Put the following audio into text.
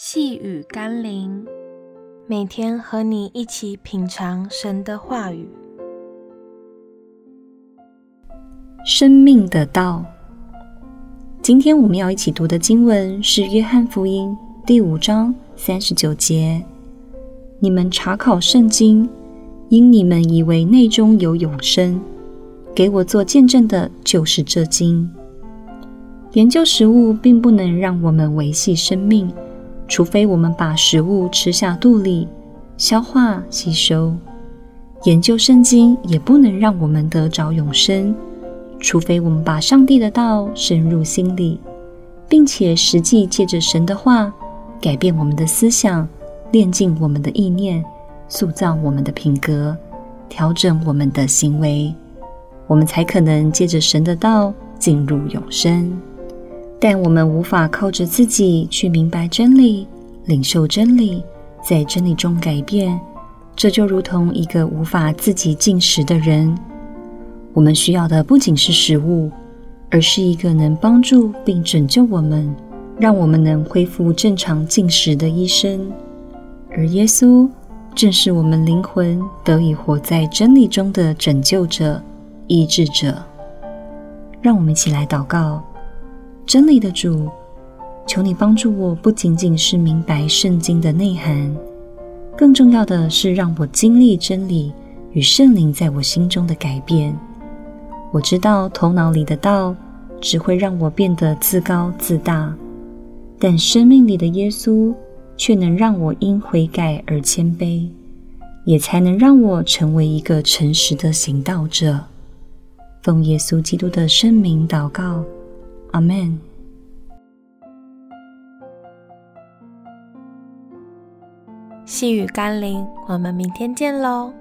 细雨甘霖，每天和你一起品尝神的话语。生命的道。今天我们要一起读的经文是《约翰福音》第五章三十九节：“你们查考圣经，因你们以为内中有永生。给我做见证的，就是这经。”研究食物并不能让我们维系生命。除非我们把食物吃下肚里，消化吸收；研究圣经也不能让我们得着永生，除非我们把上帝的道深入心里，并且实际借着神的话改变我们的思想，炼净我们的意念，塑造我们的品格，调整我们的行为，我们才可能借着神的道进入永生。但我们无法靠着自己去明白真理、领受真理，在真理中改变。这就如同一个无法自己进食的人。我们需要的不仅是食物，而是一个能帮助并拯救我们，让我们能恢复正常进食的医生。而耶稣正是我们灵魂得以活在真理中的拯救者、医治者。让我们一起来祷告。真理的主，求你帮助我，不仅仅是明白圣经的内涵，更重要的是让我经历真理与圣灵在我心中的改变。我知道头脑里的道只会让我变得自高自大，但生命里的耶稣却能让我因悔改而谦卑，也才能让我成为一个诚实的行道者。奉耶稣基督的圣名祷告。阿门。细雨甘霖，我们明天见喽。